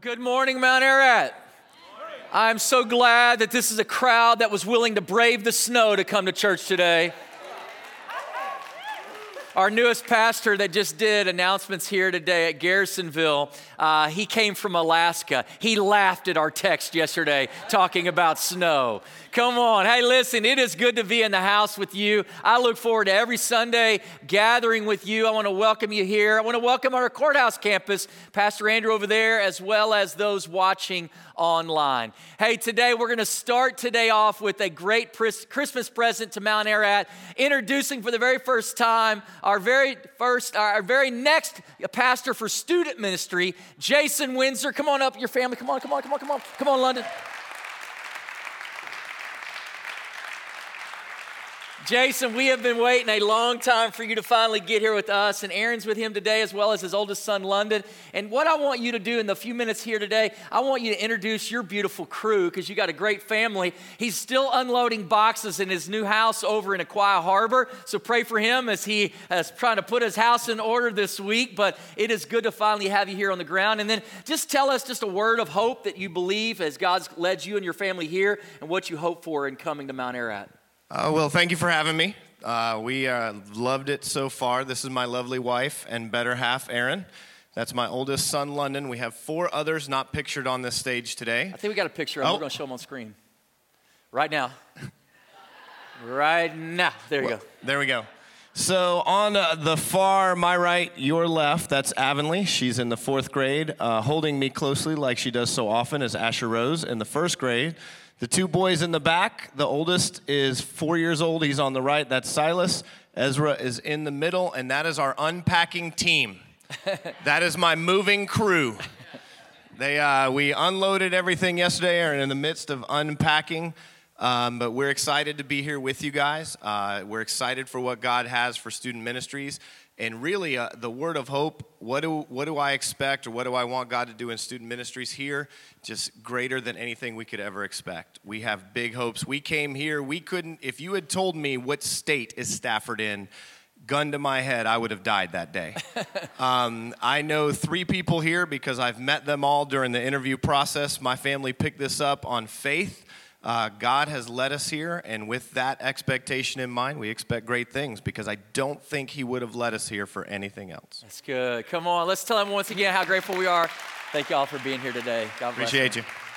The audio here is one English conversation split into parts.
good morning, Mount Ararat. I'm so glad that this is a crowd that was willing to brave the snow to come to church today. Our newest pastor that just did announcements here today at Garrisonville, uh, he came from Alaska. He laughed at our text yesterday talking about snow. Come on. Hey, listen, it is good to be in the house with you. I look forward to every Sunday gathering with you. I want to welcome you here. I want to welcome our courthouse campus, Pastor Andrew over there, as well as those watching online. Hey, today we're going to start today off with a great Christmas present to Mount Ararat, introducing for the very first time our very first, our very next pastor for student ministry, Jason Windsor. Come on up, your family. Come on, come on, come on, come on. Come on, London. Jason, we have been waiting a long time for you to finally get here with us, and Aaron's with him today as well as his oldest son, London. And what I want you to do in the few minutes here today, I want you to introduce your beautiful crew because you got a great family. He's still unloading boxes in his new house over in Aquia Harbor, so pray for him as he is trying to put his house in order this week. But it is good to finally have you here on the ground. And then just tell us just a word of hope that you believe as God's led you and your family here and what you hope for in coming to Mount Ararat. Uh, well, thank you for having me. Uh, we uh, loved it so far. This is my lovely wife and better half, Erin. That's my oldest son, London. We have four others not pictured on this stage today. I think we got a picture of them. Oh. We're going to show them on screen. Right now. right now. There you well, go. There we go. So, on uh, the far, my right, your left, that's Avonlea. She's in the fourth grade. Uh, holding me closely, like she does so often, is Asher Rose in the first grade. The two boys in the back, the oldest is four years old. He's on the right. That's Silas. Ezra is in the middle, and that is our unpacking team. that is my moving crew. They, uh, we unloaded everything yesterday, and in the midst of unpacking. Um, but we're excited to be here with you guys. Uh, we're excited for what God has for student ministries and really uh, the word of hope what do, what do i expect or what do i want god to do in student ministries here? Just greater than anything we could ever expect. We have big hopes. We came here. We couldn't if you had told me what state is stafford in gun to my head i would have died that day. Um, i know three people here because i've met them all during the interview process. My family picked this up on faith uh, God has led us here, and with that expectation in mind, we expect great things because I don't think He would have led us here for anything else. That's good. Come on, let's tell Him once again how grateful we are. Thank you all for being here today. God bless Appreciate you. you.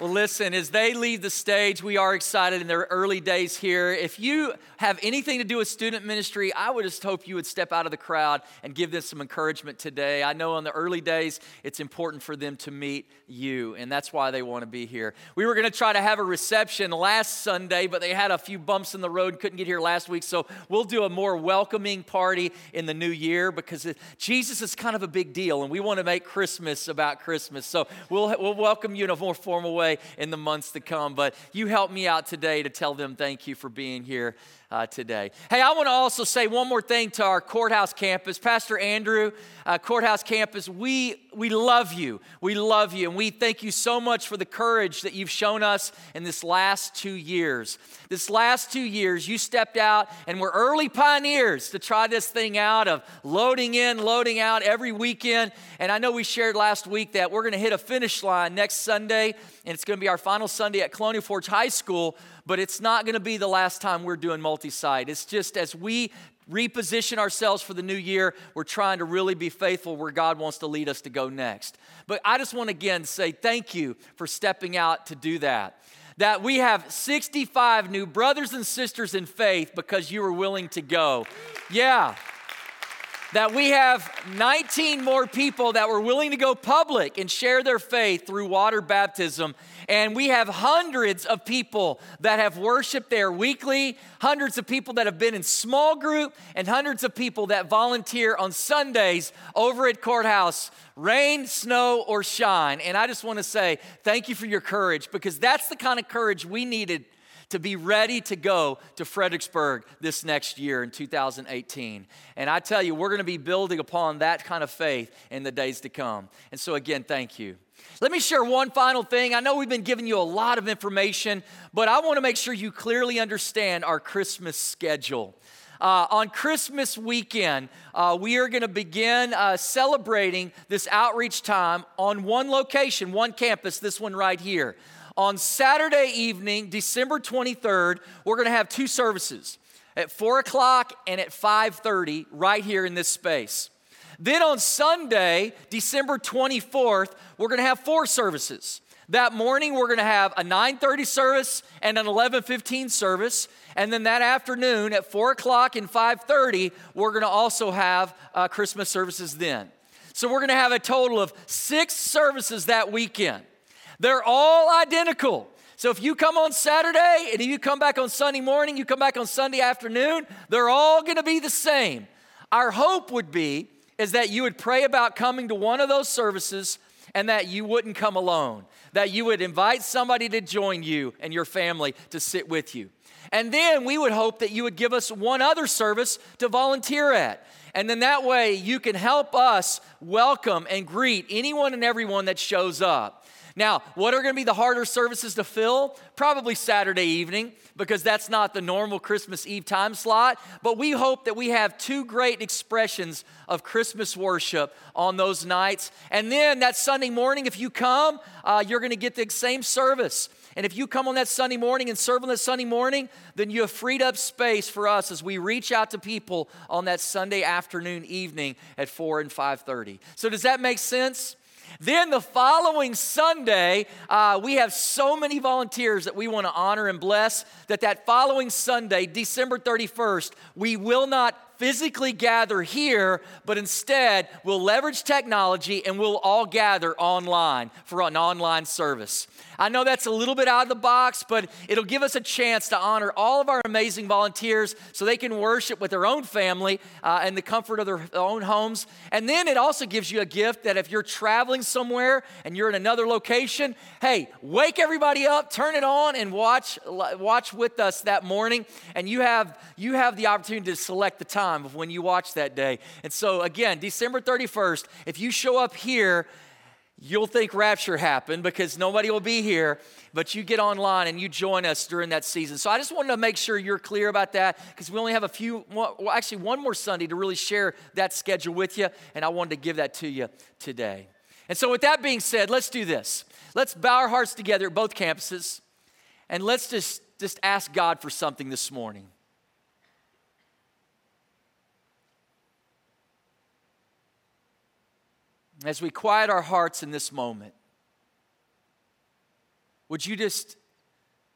Well, listen, as they leave the stage, we are excited in their early days here. If you have anything to do with student ministry, I would just hope you would step out of the crowd and give them some encouragement today. I know in the early days, it's important for them to meet you, and that's why they want to be here. We were going to try to have a reception last Sunday, but they had a few bumps in the road, couldn't get here last week, so we'll do a more welcoming party in the new year because Jesus is kind of a big deal, and we want to make Christmas about Christmas. So we'll, we'll welcome you in a more formal way in the months to come. But you helped me out today to tell them thank you for being here uh, today. Hey, I want to also say one more thing to our courthouse campus. Pastor Andrew, uh, courthouse campus, we, we love you. We love you. And we thank you so much for the courage that you've shown us in this last two years. This last two years, you stepped out and were early pioneers to try this thing out of loading in, loading out every weekend. And I know we shared last week that we're going to hit a finish line next Sunday, and it's going to be our final Sunday at Colonial Forge High School but it's not going to be the last time we're doing multi site. It's just as we reposition ourselves for the new year, we're trying to really be faithful where God wants to lead us to go next. But I just want to again say thank you for stepping out to do that. That we have 65 new brothers and sisters in faith because you were willing to go. Yeah that we have 19 more people that were willing to go public and share their faith through water baptism. And we have hundreds of people that have worshiped there weekly, hundreds of people that have been in small group, and hundreds of people that volunteer on Sundays over at Courthouse, rain, snow, or shine. And I just want to say thank you for your courage because that's the kind of courage we needed to be ready to go to Fredericksburg this next year in 2018. And I tell you, we're going to be building upon that kind of faith in the days to come. And so, again, thank you. Let me share one final thing. I know we've been giving you a lot of information, but I want to make sure you clearly understand our Christmas schedule. Uh, on Christmas weekend, uh, we are going to begin uh, celebrating this outreach time on one location, one campus, this one right here. On Saturday evening, December 23rd, we're going to have two services at 4 o'clock and at 5.30 right here in this space. Then on Sunday, December 24th, we're going to have four services. That morning, we're going to have a 9:30 service and an 11:15 service, and then that afternoon at 4 o'clock and 5:30, we're going to also have uh, Christmas services. Then, so we're going to have a total of six services that weekend. They're all identical. So if you come on Saturday and you come back on Sunday morning, you come back on Sunday afternoon, they're all going to be the same. Our hope would be is that you would pray about coming to one of those services and that you wouldn't come alone that you would invite somebody to join you and your family to sit with you. And then we would hope that you would give us one other service to volunteer at. And then that way you can help us welcome and greet anyone and everyone that shows up. Now, what are going to be the harder services to fill? Probably Saturday evening, because that's not the normal Christmas Eve time slot. But we hope that we have two great expressions of Christmas worship on those nights. And then that Sunday morning, if you come, uh, you're going to get the same service. And if you come on that Sunday morning and serve on that Sunday morning, then you have freed up space for us as we reach out to people on that Sunday afternoon evening at 4 and 5:30. So does that make sense? Then the following Sunday, uh, we have so many volunteers that we want to honor and bless that that following Sunday, December 31st, we will not physically gather here, but instead we'll leverage technology and we'll all gather online for an online service. I know that's a little bit out of the box, but it'll give us a chance to honor all of our amazing volunteers so they can worship with their own family uh, in the comfort of their own homes. And then it also gives you a gift that if you're traveling somewhere and you're in another location, hey, wake everybody up, turn it on, and watch watch with us that morning. And you have you have the opportunity to select the time of when you watch that day. And so again, December 31st, if you show up here You'll think rapture happened because nobody will be here, but you get online and you join us during that season. So I just wanted to make sure you're clear about that because we only have a few, well, actually, one more Sunday to really share that schedule with you, and I wanted to give that to you today. And so, with that being said, let's do this. Let's bow our hearts together at both campuses, and let's just, just ask God for something this morning. As we quiet our hearts in this moment, would you just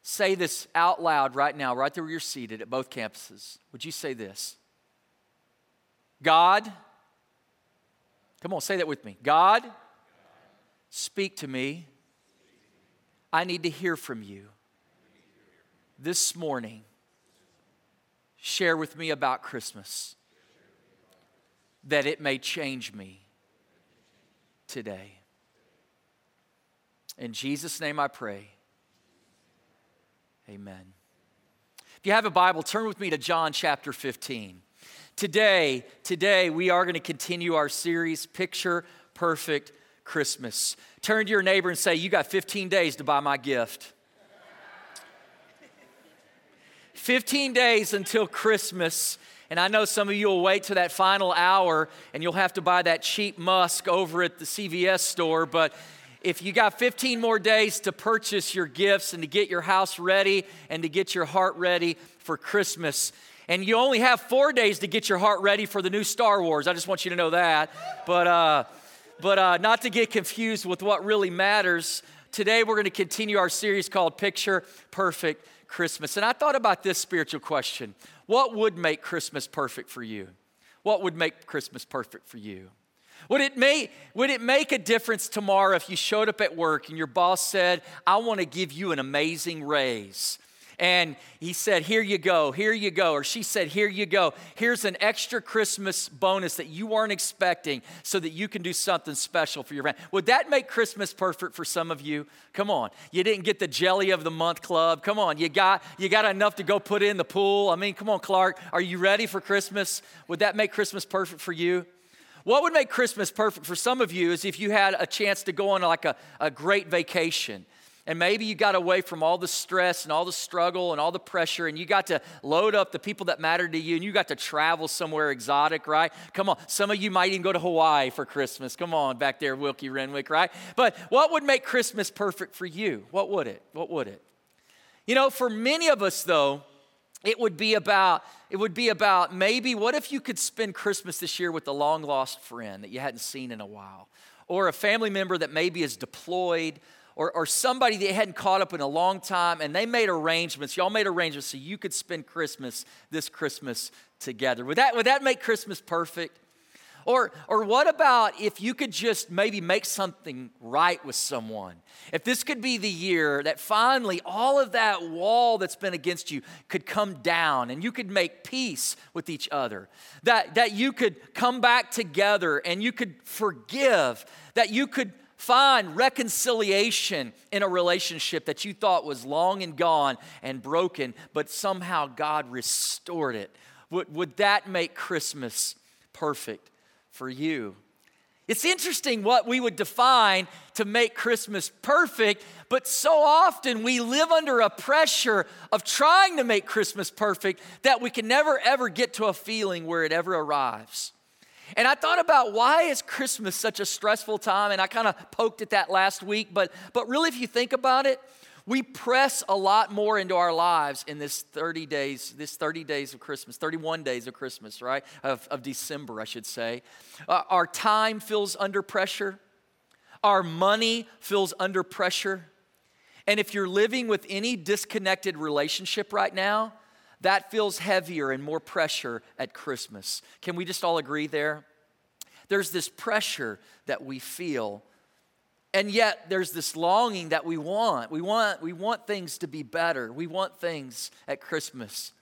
say this out loud right now, right there where you're seated at both campuses? Would you say this? God, come on, say that with me. God, speak to me. I need to hear from you. This morning, share with me about Christmas that it may change me today. In Jesus' name I pray. Amen. If you have a Bible, turn with me to John chapter 15. Today, today we are going to continue our series Picture Perfect Christmas. Turn to your neighbor and say, "You got 15 days to buy my gift." 15 days until Christmas and I know some of you will wait to that final hour and you'll have to buy that cheap musk over at the CVS store. But if you got 15 more days to purchase your gifts and to get your house ready and to get your heart ready for Christmas, and you only have four days to get your heart ready for the new Star Wars. I just want you to know that. But, uh, but uh, not to get confused with what really matters, today we're going to continue our series called Picture Perfect Christmas. And I thought about this spiritual question What would make Christmas perfect for you? What would make Christmas perfect for you? Would it, make, would it make a difference tomorrow if you showed up at work and your boss said, I want to give you an amazing raise? And he said, Here you go, here you go. Or she said, Here you go. Here's an extra Christmas bonus that you weren't expecting so that you can do something special for your friend. Would that make Christmas perfect for some of you? Come on. You didn't get the jelly of the month club. Come on. You got, you got enough to go put in the pool. I mean, come on, Clark. Are you ready for Christmas? Would that make Christmas perfect for you? What would make Christmas perfect for some of you is if you had a chance to go on like a, a great vacation And maybe you got away from all the stress and all the struggle and all the pressure, and you got to load up the people that matter to you, and you got to travel somewhere exotic, right? Come on. Some of you might even go to Hawaii for Christmas. Come on, back there, Wilkie Renwick, right? But what would make Christmas perfect for you? What would it? What would it? You know, for many of us, though, it would be about it would be about maybe what if you could spend christmas this year with a long lost friend that you hadn't seen in a while or a family member that maybe is deployed or, or somebody that hadn't caught up in a long time and they made arrangements. Y'all made arrangements so you could spend christmas this christmas together. Would that would that make christmas perfect? Or, or what about if you could just maybe make something right with someone? If this could be the year that finally all of that wall that's been against you could come down and you could make peace with each other, that, that you could come back together and you could forgive, that you could find reconciliation in a relationship that you thought was long and gone and broken, but somehow God restored it. Would, would that make Christmas perfect? for you. It's interesting what we would define to make Christmas perfect, but so often we live under a pressure of trying to make Christmas perfect that we can never ever get to a feeling where it ever arrives. And I thought about why is Christmas such a stressful time and I kind of poked at that last week, but but really if you think about it, we press a lot more into our lives in this 30 days, this 30 days of Christmas, 31 days of Christmas, right? Of, of December, I should say. Uh, our time feels under pressure. Our money feels under pressure. And if you're living with any disconnected relationship right now, that feels heavier and more pressure at Christmas. Can we just all agree there? There's this pressure that we feel and yet there's this longing that we want. We want we want things to be better. We want things at Christmas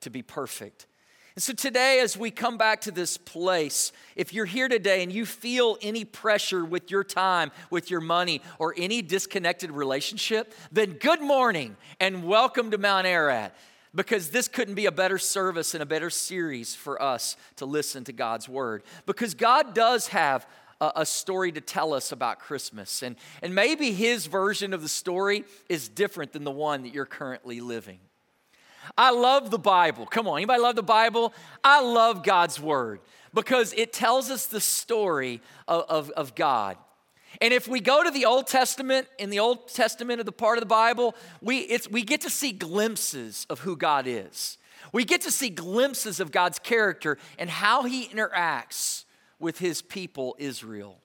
to be perfect. And so today as we come back to this place, if you're here today and you feel any pressure with your time, with your money or any disconnected relationship, then good morning and welcome to Mount Ararat because this couldn't be a better service and a better series for us to listen to God's word. Because God does have a, a story to tell us about Christmas. And, and maybe his version of the story is different than the one that you're currently living. I love the Bible. Come on, anybody love the Bible? I love God's Word because it tells us the story of, of, of, God. And if we go to the Old Testament, in the Old Testament of the part of the Bible, we, we get to see glimpses of who God is. We get to see glimpses of God's character and how He interacts with his people, Israel.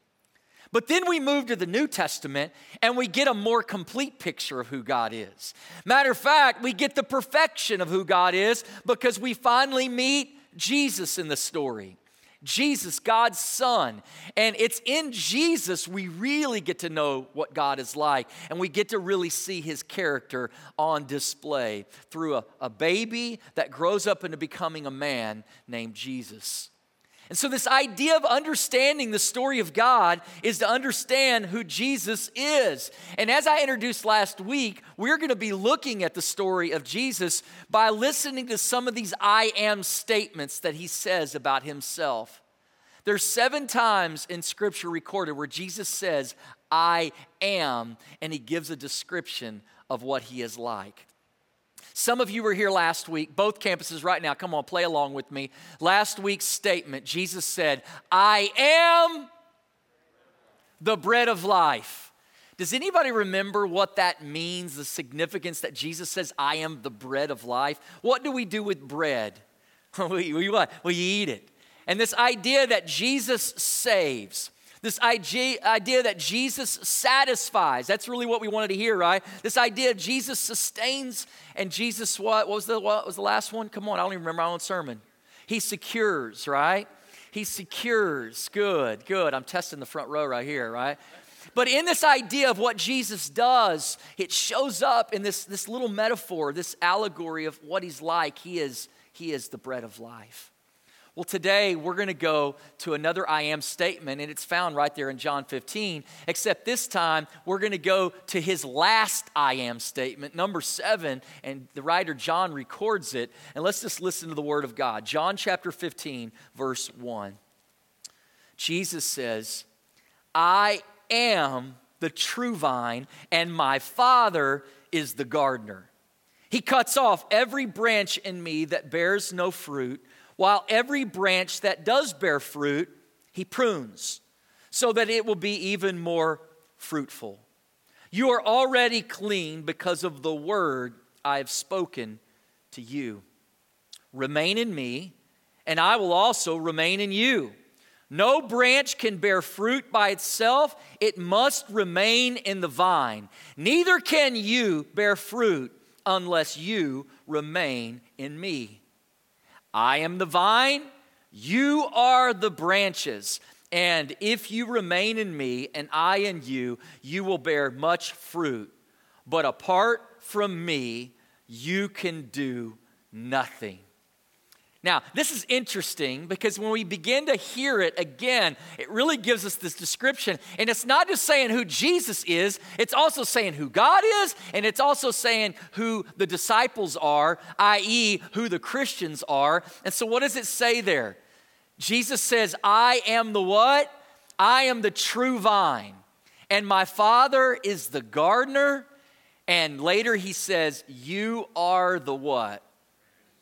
But then we move to the New Testament and we get a more complete picture of who God is. Matter of fact, we get the perfection of who God is because we finally meet Jesus in the story. Jesus, God's Son. And it's in Jesus we really get to know what God is like. And we get to really see his character on display through a, a baby that grows up into becoming a man named Jesus. And so, this idea of understanding the story of God is to understand who Jesus is. And as I introduced last week, we're going to be looking at the story of Jesus by listening to some of these I am statements that he says about himself. There's seven times in scripture recorded where Jesus says, I am, and he gives a description of what he is like. Some of you were here last week, both campuses right now. Come on, play along with me. Last week's statement Jesus said, I am the bread of life. Does anybody remember what that means, the significance that Jesus says, I am the bread of life? What do we do with bread? we, we, we eat it. And this idea that Jesus saves, this idea that Jesus satisfies. That's really what we wanted to hear, right? This idea Jesus sustains and Jesus what? What was the what was the last one? Come on, I don't even remember my own sermon. He secures, right? He secures. Good, good. I'm testing the front row right here, right? But in this idea of what Jesus does, it shows up in this, this little metaphor, this allegory of what he's like. He is, he is the bread of life. Well, today we're going to go to another I am statement, and it's found right there in John 15, except this time we're going to go to his last I am statement, number seven, and the writer John records it. And let's just listen to the word of God. John chapter 15, verse 1. Jesus says, I am the true vine, and my Father is the gardener. He cuts off every branch in me that bears no fruit, while every branch that does bear fruit, he prunes, so that it will be even more fruitful. You are already clean because of the word I have spoken to you. Remain in me, and I will also remain in you. No branch can bear fruit by itself, it must remain in the vine. Neither can you bear fruit unless you remain in me. I am the vine, you are the branches. And if you remain in me and I in you, you will bear much fruit. But apart from me, you can do nothing. Now, this is interesting because when we begin to hear it again, it really gives us this description. And it's not just saying who Jesus is, it's also saying who God is, and it's also saying who the disciples are, i.e., who the Christians are. And so, what does it say there? Jesus says, I am the what? I am the true vine, and my Father is the gardener. And later he says, You are the what?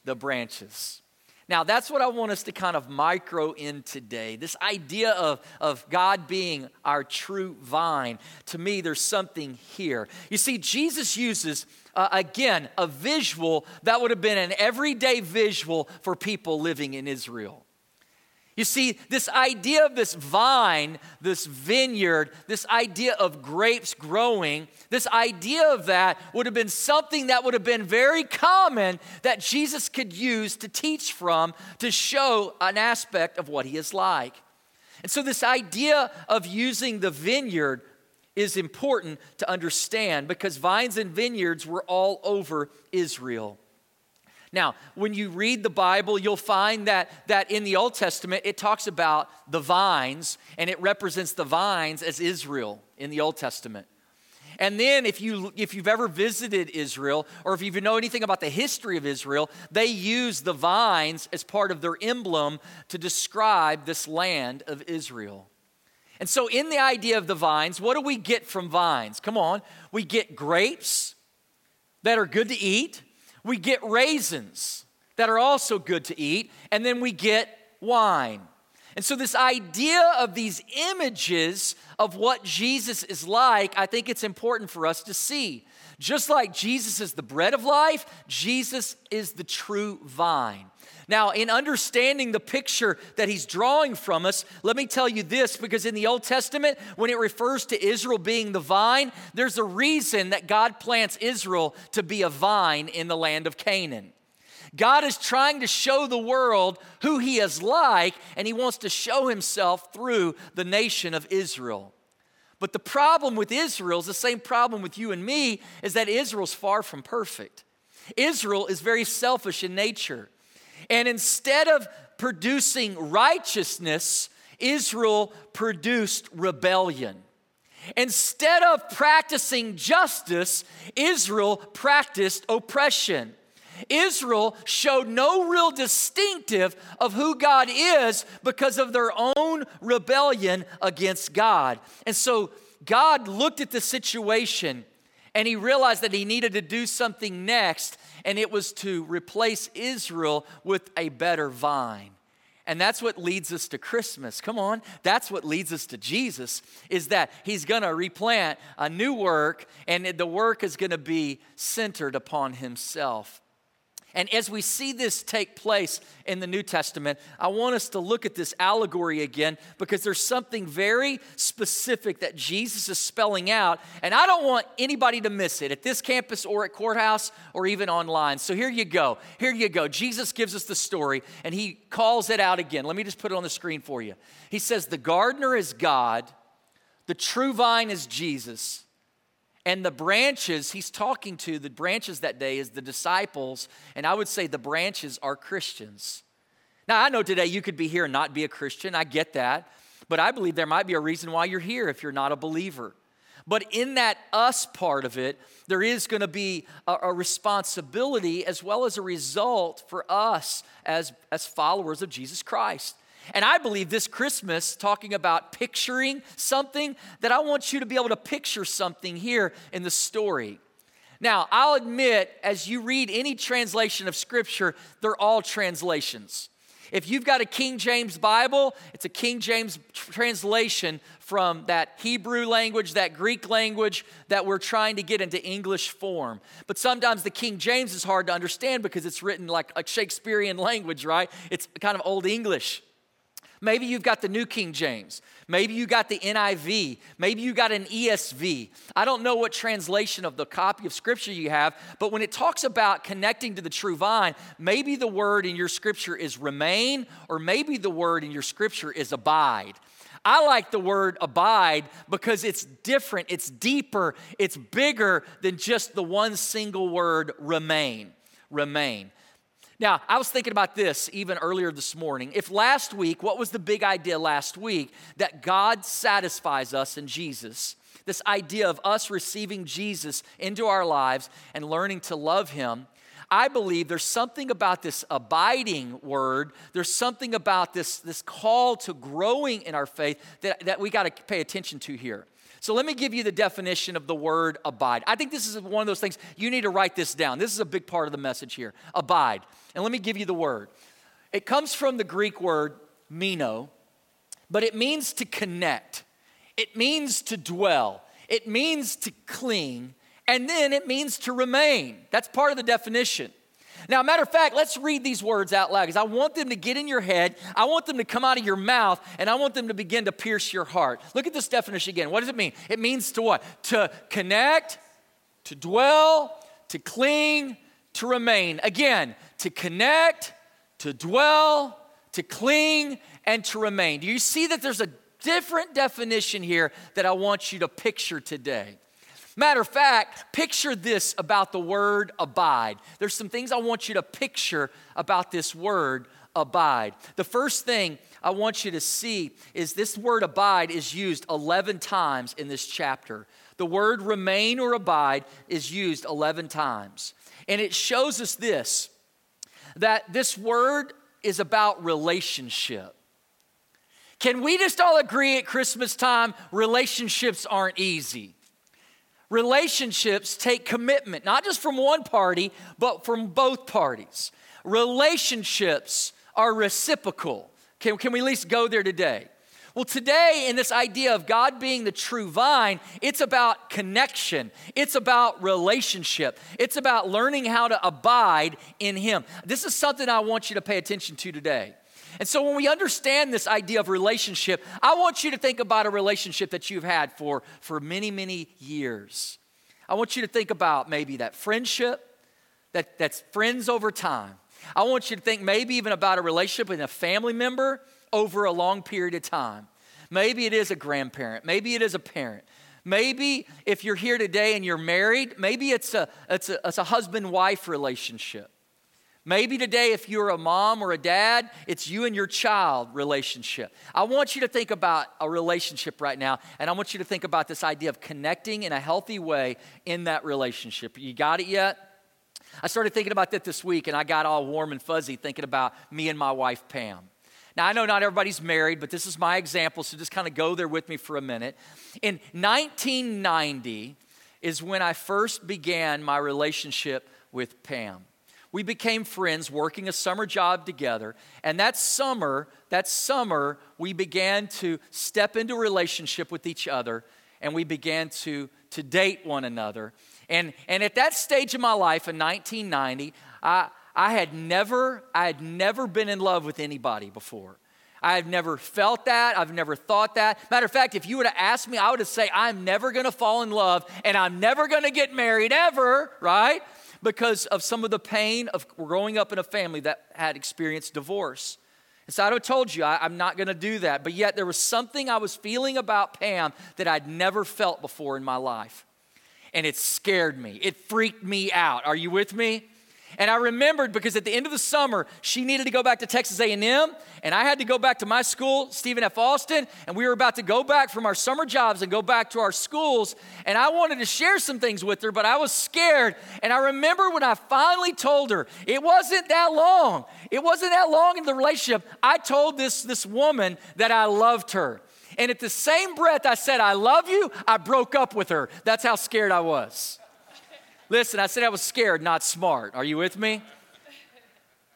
The branches. Now, that's what I want us to kind of micro in today. This idea of, of God being our true vine. To me, there's something here. You see, Jesus uses, uh, again, a visual that would have been an everyday visual for people living in Israel. You see, this idea of this vine, this vineyard, this idea of grapes growing, this idea of that would have been something that would have been very common that Jesus could use to teach from to show an aspect of what he is like. And so, this idea of using the vineyard is important to understand because vines and vineyards were all over Israel. Now, when you read the Bible, you'll find that, that in the Old Testament, it talks about the vines, and it represents the vines as Israel in the Old Testament. And then, if, you, if you've ever visited Israel, or if you know anything about the history of Israel, they use the vines as part of their emblem to describe this land of Israel. And so, in the idea of the vines, what do we get from vines? Come on, we get grapes that are good to eat, we get raisins that are also good to eat, and then we get wine. And so, this idea of these images of what Jesus is like, I think it's important for us to see. Just like Jesus is the bread of life, Jesus is the true vine. Now, in understanding the picture that he's drawing from us, let me tell you this because in the Old Testament, when it refers to Israel being the vine, there's a reason that God plants Israel to be a vine in the land of Canaan. God is trying to show the world who he is like, and he wants to show himself through the nation of Israel. But the problem with Israel is the same problem with you and me is that Israel's far from perfect. Israel is very selfish in nature. And instead of producing righteousness, Israel produced rebellion. Instead of practicing justice, Israel practiced oppression. Israel showed no real distinctive of who God is because of their own rebellion against God. And so God looked at the situation and he realized that he needed to do something next and it was to replace Israel with a better vine. And that's what leads us to Christmas. Come on. That's what leads us to Jesus is that he's going to replant a new work and the work is going to be centered upon himself. And as we see this take place in the New Testament, I want us to look at this allegory again because there's something very specific that Jesus is spelling out. And I don't want anybody to miss it at this campus or at courthouse or even online. So here you go. Here you go. Jesus gives us the story and he calls it out again. Let me just put it on the screen for you. He says, The gardener is God, the true vine is Jesus. And the branches he's talking to, the branches that day is the disciples, and I would say the branches are Christians. Now, I know today you could be here and not be a Christian. I get that. But I believe there might be a reason why you're here if you're not a believer. But in that us part of it, there is going to be a, a, responsibility as well as a result for us as, as followers of Jesus Christ. And I believe this Christmas, talking about picturing something, that I want you to be able to picture something here in the story. Now, I'll admit, as you read any translation of Scripture, they're all translations. If you've got a King James Bible, it's a King James translation from that Hebrew language, that Greek language that we're trying to get into English form. But sometimes the King James is hard to understand because it's written like a Shakespearean language, right? It's kind of Old English. Maybe you've got the New King James. Maybe you got the NIV. Maybe you got an ESV. I don't know what translation of the copy of Scripture you have, but when it talks about connecting to the true vine, maybe the word in your Scripture is remain, or maybe the word in your Scripture is abide. I like the word abide because it's different, it's deeper, it's bigger than just the one single word remain. Remain. Now, I was thinking about this even earlier this morning. If last week, what was the big idea last week? That God satisfies us in Jesus. This idea of us receiving Jesus into our lives and learning to love Him. I believe there's something about this abiding word, there's something about this, this call to growing in our faith that, that we got to pay attention to here. So let me give you the definition of the word abide. I think this is one of those things you need to write this down. This is a big part of the message here. Abide. And let me give you the word. It comes from the Greek word meno, but it means to connect. It means to dwell. It means to cling. And then it means to remain. That's part of the definition. Now, matter of fact, let's read these words out loud because I want them to get in your head. I want them to come out of your mouth, and I want them to begin to pierce your heart. Look at this definition again. What does it mean? It means to what? To connect, to dwell, to cling, to remain. Again, to connect, to dwell, to cling, and to remain. Do you see that there's a different definition here that I want you to picture today? Matter of fact, picture this about the word abide. There's some things I want you to picture about this word abide. The first thing I want you to see is this word abide is used 11 times in this chapter. The word remain or abide is used 11 times. And it shows us this that this word is about relationship. Can we just all agree at Christmas time relationships aren't easy? Relationships take commitment, not just from one party, but from both parties. Relationships are reciprocal. Can, can we at least go there today? Well, today, in this idea of God being the true vine, it's about connection. It's about relationship. It's about learning how to abide in Him. This is something I want you to pay attention to today. And so when we understand this idea of relationship, I want you to think about a relationship that you've had for, for many, many years. I want you to think about maybe that friendship, that, that's friends over time. I want you to think maybe even about a relationship with a family member over a long period of time. Maybe it is a grandparent, maybe it is a parent. Maybe if you're here today and you're married, maybe it's a, it's a, it's a husband wife relationship. Maybe today, if you're a mom or a dad, it's you and your child relationship. I want you to think about a relationship right now, and I want you to think about this idea of connecting in a healthy way in that relationship. You got it yet? I started thinking about that this week, and I got all warm and fuzzy thinking about me and my wife, Pam. Now, I know not everybody's married, but this is my example, so just kind of go there with me for a minute. In 1990 is when I first began my relationship with Pam we became friends working a summer job together. And that summer, that summer, we began to step into a relationship with each other and we began to, to date one another. And, and at that stage of my life in 1990, I, I had never, I had never been in love with anybody before. I've never felt that. I've never thought that. Matter of fact, if you were to ask me, I would have say, I'm never gonna fall in love and I'm never gonna get married ever, right? Because of some of the pain of growing up in a family that had experienced divorce. And so I told you I, am not going to do that. But yet there was something I was feeling about Pam that I'd never felt before in my life. And it scared me. It freaked me out. Are you with me? And I remembered because at the end of the summer, she needed to go back to Texas A&M, and I had to go back to my school, Stephen F. Austin, and we were about to go back from our summer jobs and go back to our schools. And I wanted to share some things with her, but I was scared. And I remember when I finally told her, it wasn't that long. It wasn't that long in the relationship. I told this, this woman that I loved her. And at the same breath I said, I love you, I broke up with her. That's how scared I was. Listen, I said I was scared, not smart. Are you with me?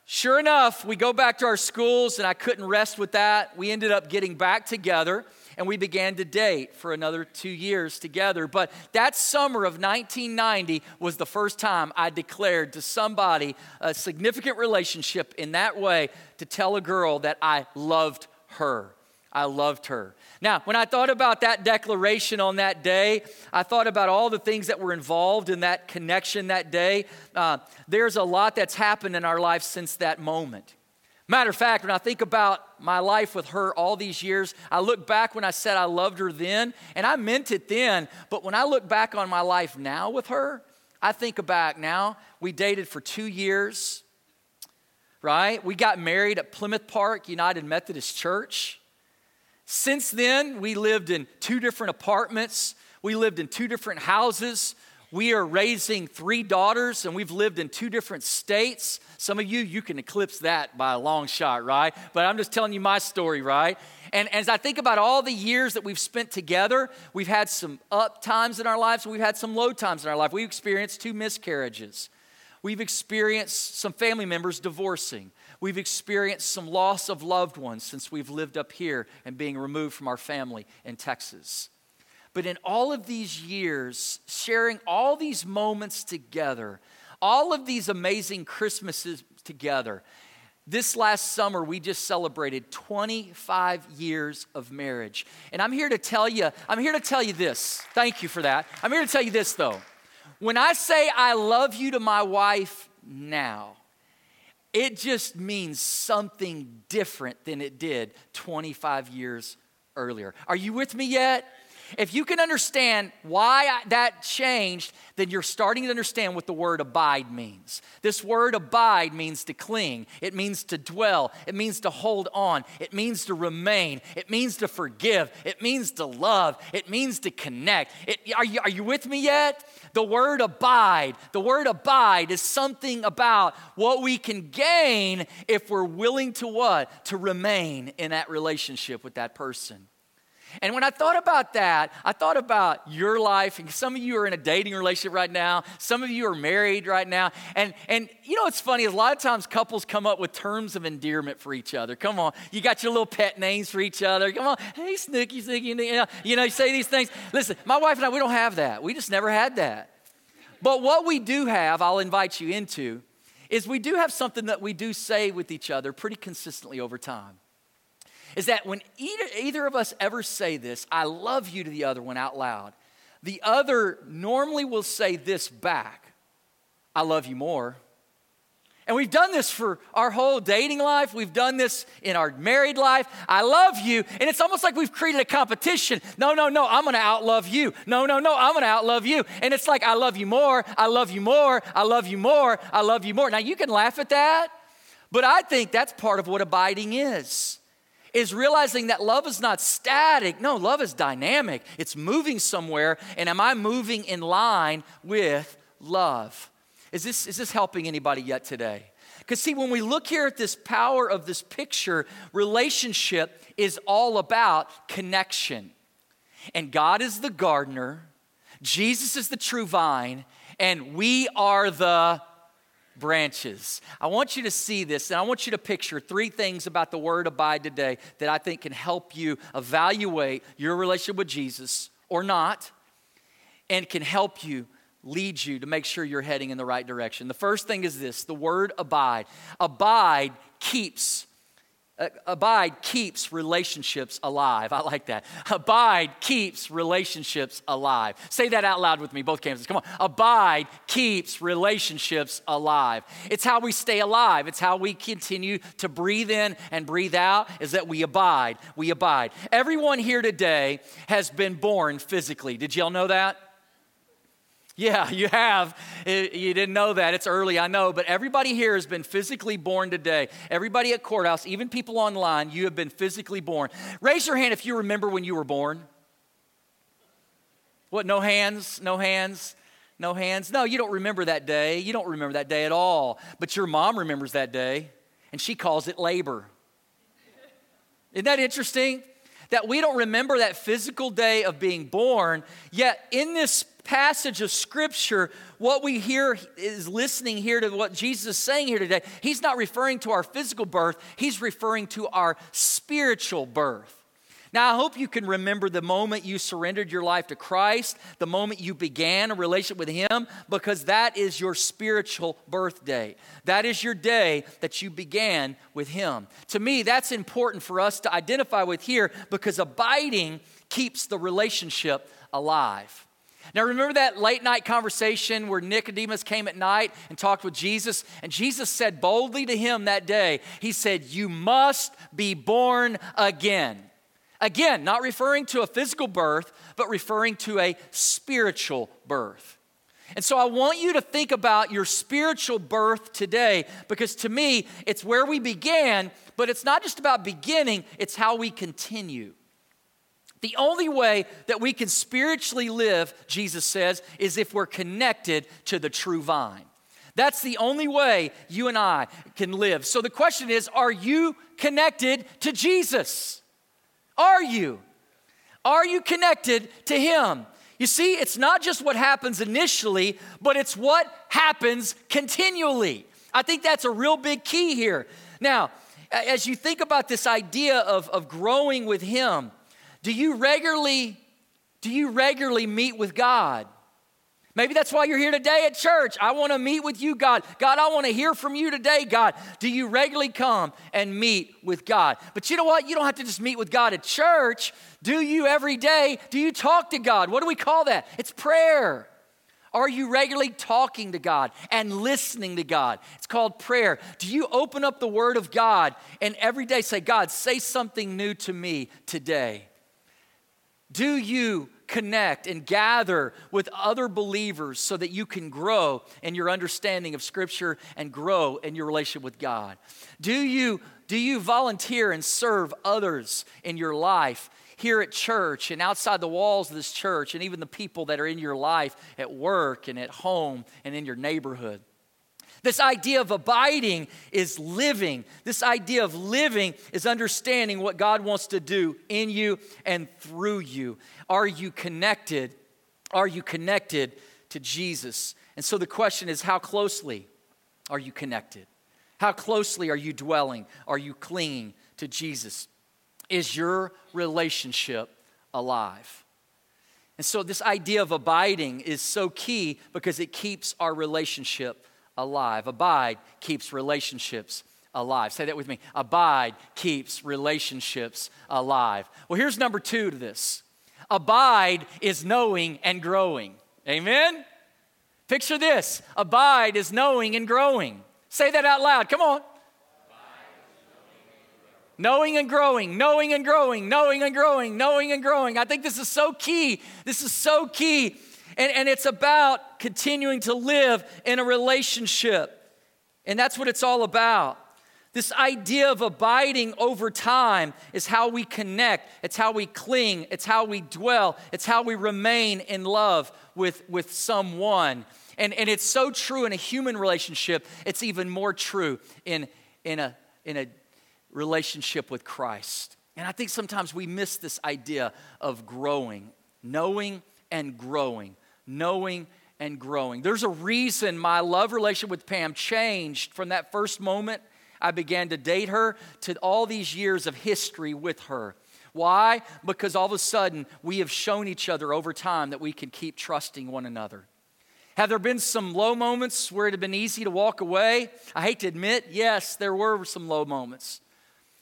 Sure enough, we go back to our schools, and I couldn't rest with that. We ended up getting back together and we began to date for another two years together. But that summer of 1990 was the first time I declared to somebody a significant relationship in that way to tell a girl that I loved her. I loved her. Now, when I thought about that declaration on that day, I thought about all the things that were involved in that connection that day. Uh, there's a lot that's happened in our life since that moment. Matter of fact, when I think about my life with her all these years, I look back when I said I loved her then, and I meant it then, but when I look back on my life now with her, I think back now, we dated for two years, right? We got married at Plymouth Park United Methodist Church. Since then, we lived in two different apartments, we lived in two different houses. We are raising three daughters and we've lived in two different states. Some of you, you can eclipse that by a long shot, right? But I'm just telling you my story, right? And as I think about all the years that we've spent together, we've had some up times in our lives, we've had some low times in our life. We've experienced two miscarriages. We've experienced some family members divorcing. We've experienced some loss of loved ones since we've lived up here and being removed from our family in Texas. But in all of these years, sharing all these moments together, all of these amazing Christmases together, this last summer, we just celebrated 25 years of marriage. And I'm here to tell you, I'm here to tell you this. Thank you for that. I'm here to tell you this, though. When I say I love you to my wife now, it just means something different than it did 25 years earlier. Are you with me yet? If you can understand why that changed, then you're starting to understand what the word abide means. This word abide means to cling, it means to dwell, it means to hold on, it means to remain, it means to forgive, it means to love, it means to connect. It, are, you, are you with me yet? The word abide, the word abide is something about what we can gain if we're willing to what? To remain in that relationship with that person. And when I thought about that, I thought about your life. And some of you are in a dating relationship right now. Some of you are married right now. And, and you know what's funny is a lot of times couples come up with terms of endearment for each other. Come on. You got your little pet names for each other. Come on. Hey, Snooky, Snooky. You know, you know, you say these things. Listen, my wife and I, we don't have that. We just never had that. But what we do have, I'll invite you into, is we do have something that we do say with each other pretty consistently over time is that when either, either of us ever say this, I love you to the other one out loud, the other normally will say this back I love you more. And we've done this for our whole dating life. We've done this in our married life. I love you. And it's almost like we've created a competition. No, no, no, I'm going to outlove you. No, no, no, I'm going to outlove you. And it's like, I love you more. I love you more. I love you more. I love you more. Now, you can laugh at that, but I think that's part of what abiding is is realizing that love is not static. No, love is dynamic. It's moving somewhere. And am I moving in line with love? Is this, is this helping anybody yet today? Because, see, when we look here at this power of this picture, relationship is all about connection. And God is the gardener, Jesus is the true vine, and we are the branches. I want you to see this, and I want you to picture three things about the word abide today that I think can help you evaluate your relationship with Jesus or not, and can help you lead you to make sure you're heading in the right direction. The first thing is this the word abide. Abide keeps Abide keeps relationships alive. I like that. Abide keeps relationships alive. Say that out loud with me, both campuses. Come on. Abide keeps relationships alive. It's how we stay alive. It's how we continue to breathe in and breathe out, is that we abide. We abide. Everyone here today has been born physically. Did y'all know that? Yeah, you have. You didn't know that. It's early, I know. But everybody here has been physically born today. Everybody at courthouse, even people online, you have been physically born. Raise your hand if you remember when you were born. What, no hands? No hands? No hands? No, you don't remember that day. You don't remember that day at all. But your mom remembers that day, and she calls it labor. Isn't that interesting? That we don't remember that physical day of being born, yet in this passage of scripture, what we hear is listening here to what Jesus is saying here today. He's not referring to our physical birth, he's referring to our spiritual birth. Now, I hope you can remember the moment you surrendered your life to Christ, the moment you began a relationship with Him, because that is your spiritual birthday. That is your day that you began with Him. To me, that's important for us to identify with here because abiding keeps the relationship alive. Now, remember that late night conversation where Nicodemus came at night and talked with Jesus? And Jesus said boldly to him that day, He said, You must be born again. Again, not referring to a physical birth, but referring to a spiritual birth. And so I want you to think about your spiritual birth today because to me, it's where we began, but it's not just about beginning, it's how we continue. The only way that we can spiritually live, Jesus says, is if we're connected to the true vine. That's the only way you and I can live. So the question is are you connected to Jesus? Are you? Are you connected to Him? You see, it's not just what happens initially, but it's what happens continually. I think that's a real big key here. Now, as you think about this idea of, of growing with Him, do you regularly do you regularly meet with God? Maybe that's why you're here today at church. I want to meet with you, God. God, I want to hear from you today, God. Do you regularly come and meet with God? But you know what? You don't have to just meet with God at church. Do you every day? Do you talk to God? What do we call that? It's prayer. Are you regularly talking to God and listening to God? It's called prayer. Do you open up the Word of God and every day say, God, say something new to me today? Do you connect and gather with other believers so that you can grow in your understanding of Scripture and grow in your relationship with God? Do you, do you volunteer and serve others in your life? Here at church and outside the walls of this church, and even the people that are in your life at work and at home and in your neighborhood. This idea of abiding is living. This idea of living is understanding what God wants to do in you and through you. Are you connected? Are you connected to Jesus? And so the question is how closely are you connected? How closely are you dwelling? Are you clinging to Jesus? Is your relationship alive? And so, this idea of abiding is so key because it keeps our relationship alive. Abide keeps relationships alive. Say that with me. Abide keeps relationships alive. Well, here's number two to this abide is knowing and growing. Amen? Picture this abide is knowing and growing. Say that out loud. Come on. Knowing and growing, knowing and growing, knowing and growing, knowing and growing. I think this is so key. This is so key and, and it's about continuing to live in a relationship. And that's what it's all about. This idea of abiding over time is how we connect, it's how we cling, it's how we dwell, it's how we remain in love with, with someone. And, and it's so true in a human relationship, it's even more true in, in, a, in a relationship with Christ. And I think sometimes we miss this idea of growing, knowing and growing knowing and growing. There's a reason my love relationship with Pam changed from that first moment I began to date her to all these years of history with her. Why? Because all of a sudden we have shown each other over time that we can keep trusting one another. Have there been some low moments where it had been easy to walk away? I hate to admit, yes, there were some low moments.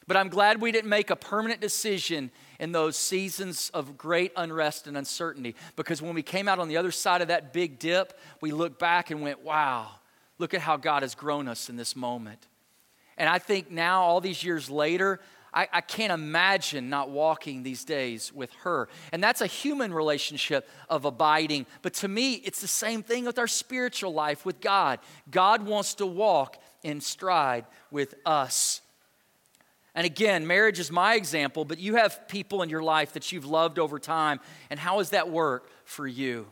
But I'm glad we didn't make a permanent decision in those seasons of great unrest and uncertainty. Because when we came out on the other side of that big dip, we looked back and went, wow, look at how God has grown us in this moment. And I think now, all these years later, I, I, can't imagine not walking these days with her. And that's a human relationship of abiding. But to me, it's the same thing with our spiritual life with God. God wants to walk in stride with us. And again, marriage is my example, but you have people in your life that you've loved over time. And how does that work for you?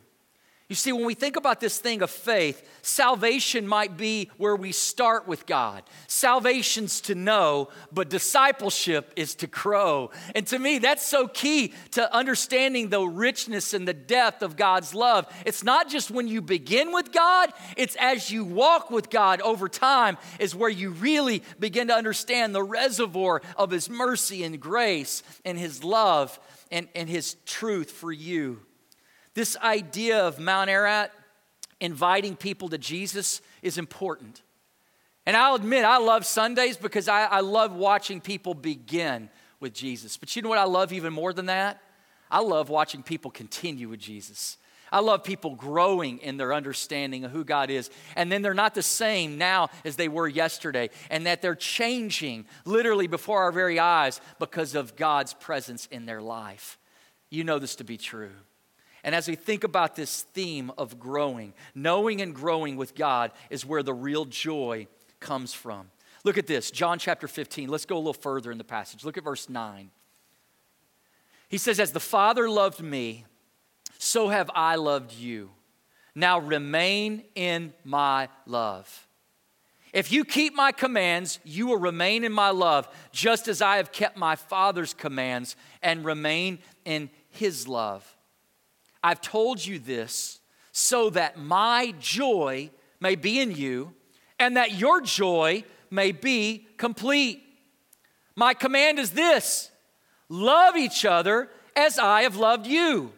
You see, when we think about this thing of faith, salvation might be where we start with God. Salvation's to know, but discipleship is to grow. And to me, that's so key to understanding the richness and the depth of God's love. It's not just when you begin with God, it's as you walk with God over time, is where you really begin to understand the reservoir of His mercy and grace and His love and, and His truth for you. This idea of Mount Ararat inviting people to Jesus is important. And I'll admit, I love Sundays because I, I love watching people begin with Jesus. But you know what I love even more than that? I love watching people continue with Jesus. I love people growing in their understanding of who God is. And then they're not the same now as they were yesterday, and that they're changing literally before our very eyes because of God's presence in their life. You know this to be true. And as we think about this theme of growing, knowing and growing with God is where the real joy comes from. Look at this, John chapter 15. Let's go a little further in the passage. Look at verse 9. He says, As the Father loved me, so have I loved you. Now remain in my love. If you keep my commands, you will remain in my love, just as I have kept my Father's commands and remain in his love. I've told you this so that my joy may be in you and that your joy may be complete. My command is this love each other as I have loved you.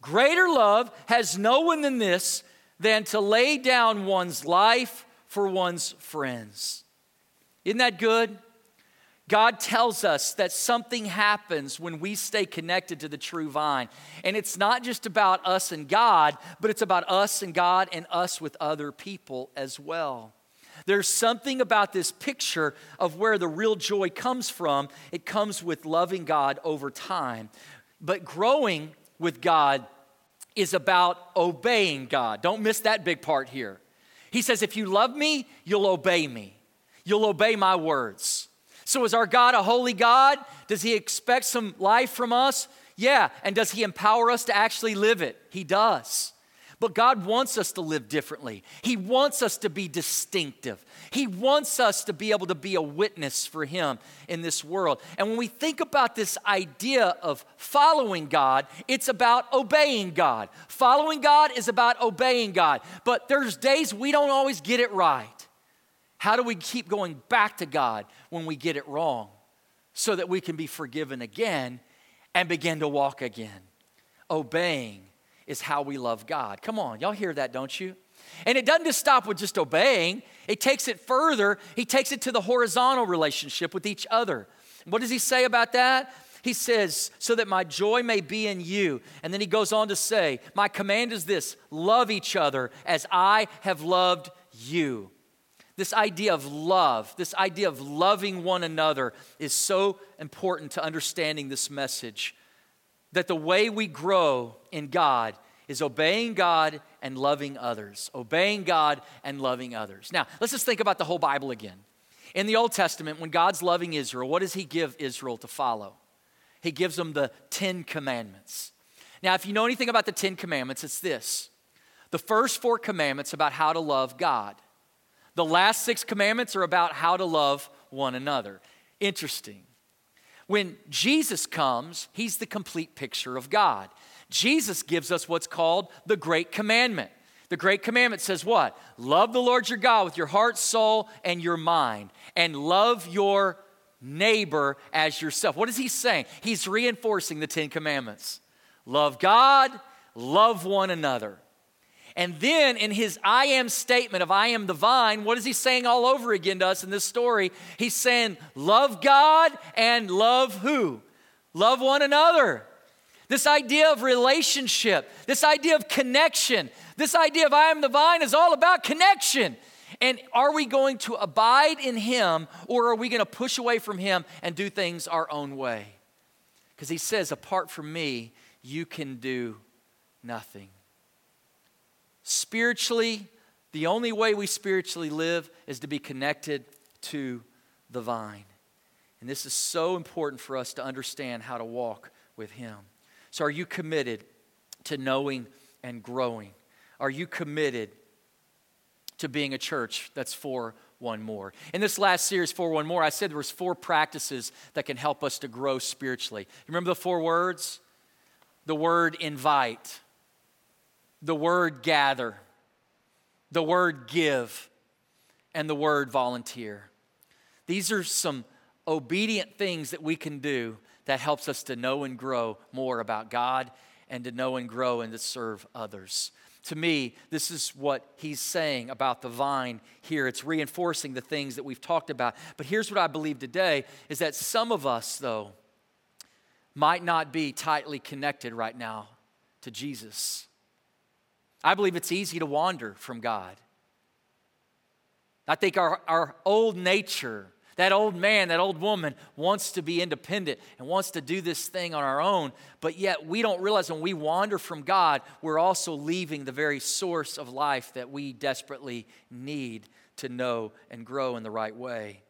Greater love has no one than this than to lay down one's life for one's friends. Isn't that good? God tells us that something happens when we stay connected to the true vine. And it's not just about us and God, but it's about us and God and us with other people as well. There's something about this picture of where the real joy comes from. It comes with loving God over time. But growing with God is about obeying God. Don't miss that big part here. He says, If you love me, you'll obey me, you'll obey my words. So, is our God a holy God? Does He expect some life from us? Yeah. And does He empower us to actually live it? He does. But God wants us to live differently. He wants us to be distinctive. He wants us to be able to be a witness for Him in this world. And when we think about this idea of following God, it's about obeying God. Following God is about obeying God. But there's days we don't always get it right. How do we keep going back to God when we get it wrong so that we can be forgiven again and begin to walk again? Obeying is how we love God. Come on, y'all hear that, don't you? And it doesn't just stop with just obeying, it takes it further. He takes it to the horizontal relationship with each other. What does he say about that? He says, so that my joy may be in you. And then he goes on to say, My command is this love each other as I have loved you. This idea of love, this idea of loving one another is so important to understanding this message. That the way we grow in God is obeying God and loving others. Obeying God and loving others. Now, let's just think about the whole Bible again. In the Old Testament, when God's loving Israel, what does He give Israel to follow? He gives them the Ten Commandments. Now, if you know anything about the Ten Commandments, it's this the first four commandments about how to love God. The last six commandments are about how to love one another. Interesting. When Jesus comes, he's the complete picture of God. Jesus gives us what's called the Great Commandment. The Great Commandment says what? Love the Lord your God with your heart, soul, and your mind, and love your neighbor as yourself. What is he saying? He's reinforcing the Ten Commandments. Love God, love one another. And then in his I am statement of I am the vine, what is he saying all over again to us in this story? He's saying, Love God and love who? Love one another. This idea of relationship, this idea of connection, this idea of I am the vine is all about connection. And are we going to abide in Him or are we going to push away from Him and do things our own way? Because He says, apart from me, you can do nothing. Spiritually, the only way we spiritually live is to be connected to the vine. And this is so important for us to understand how to walk with Him. So, are you committed to knowing and growing? Are you committed to being a church that's for one more? In this last series, for one more, I said there was four practices that can help us to grow spiritually. Remember the four words? The word invite, the word gather, the word give, and the word volunteer. These are some obedient things that we can do that helps us to know and grow more about God and to know and grow and to serve others. To me, this is what he's saying about the vine here. It's reinforcing the things that we've talked about. But here's what I believe today is that some of us, though, might not be tightly connected right now to Jesus. I believe it's easy to wander from God. I think our, our old nature that old man, that old woman wants to be independent and wants to do this thing on our own, but yet we don't realize when we wander from God, we're also leaving the very source of life that we desperately need to know and grow in the right way.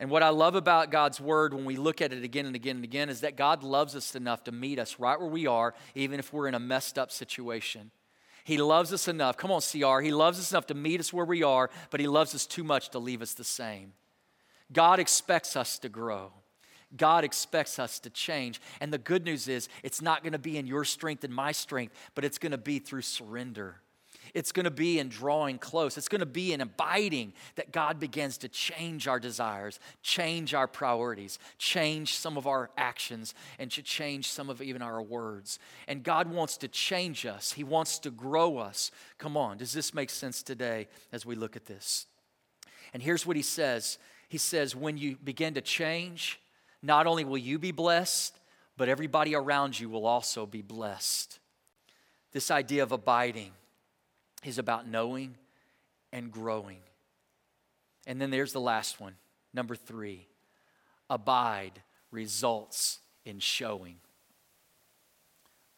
And what I love about God's word when we look at it again and again and again is that God loves us enough to meet us right where we are, even if we're in a messed up situation. He loves us enough. Come on, CR. He loves us enough to meet us where we are, but He loves us too much to leave us the same. God expects us to grow. God expects us to change. And the good news is, it's not going to be in your strength and my strength, but it's going to be through surrender. It's going to be in drawing close. It's going to be in abiding that God begins to change our desires, change our priorities, change some of our actions, and to change some of even our words. And God wants to change us, He wants to grow us. Come on, does this make sense today as we look at this? And here's what He says he says, when you begin to change, not only will you be blessed, but everybody around you will also be blessed. This idea of abiding is about knowing and growing. And then there's the last one, number three abide results in showing.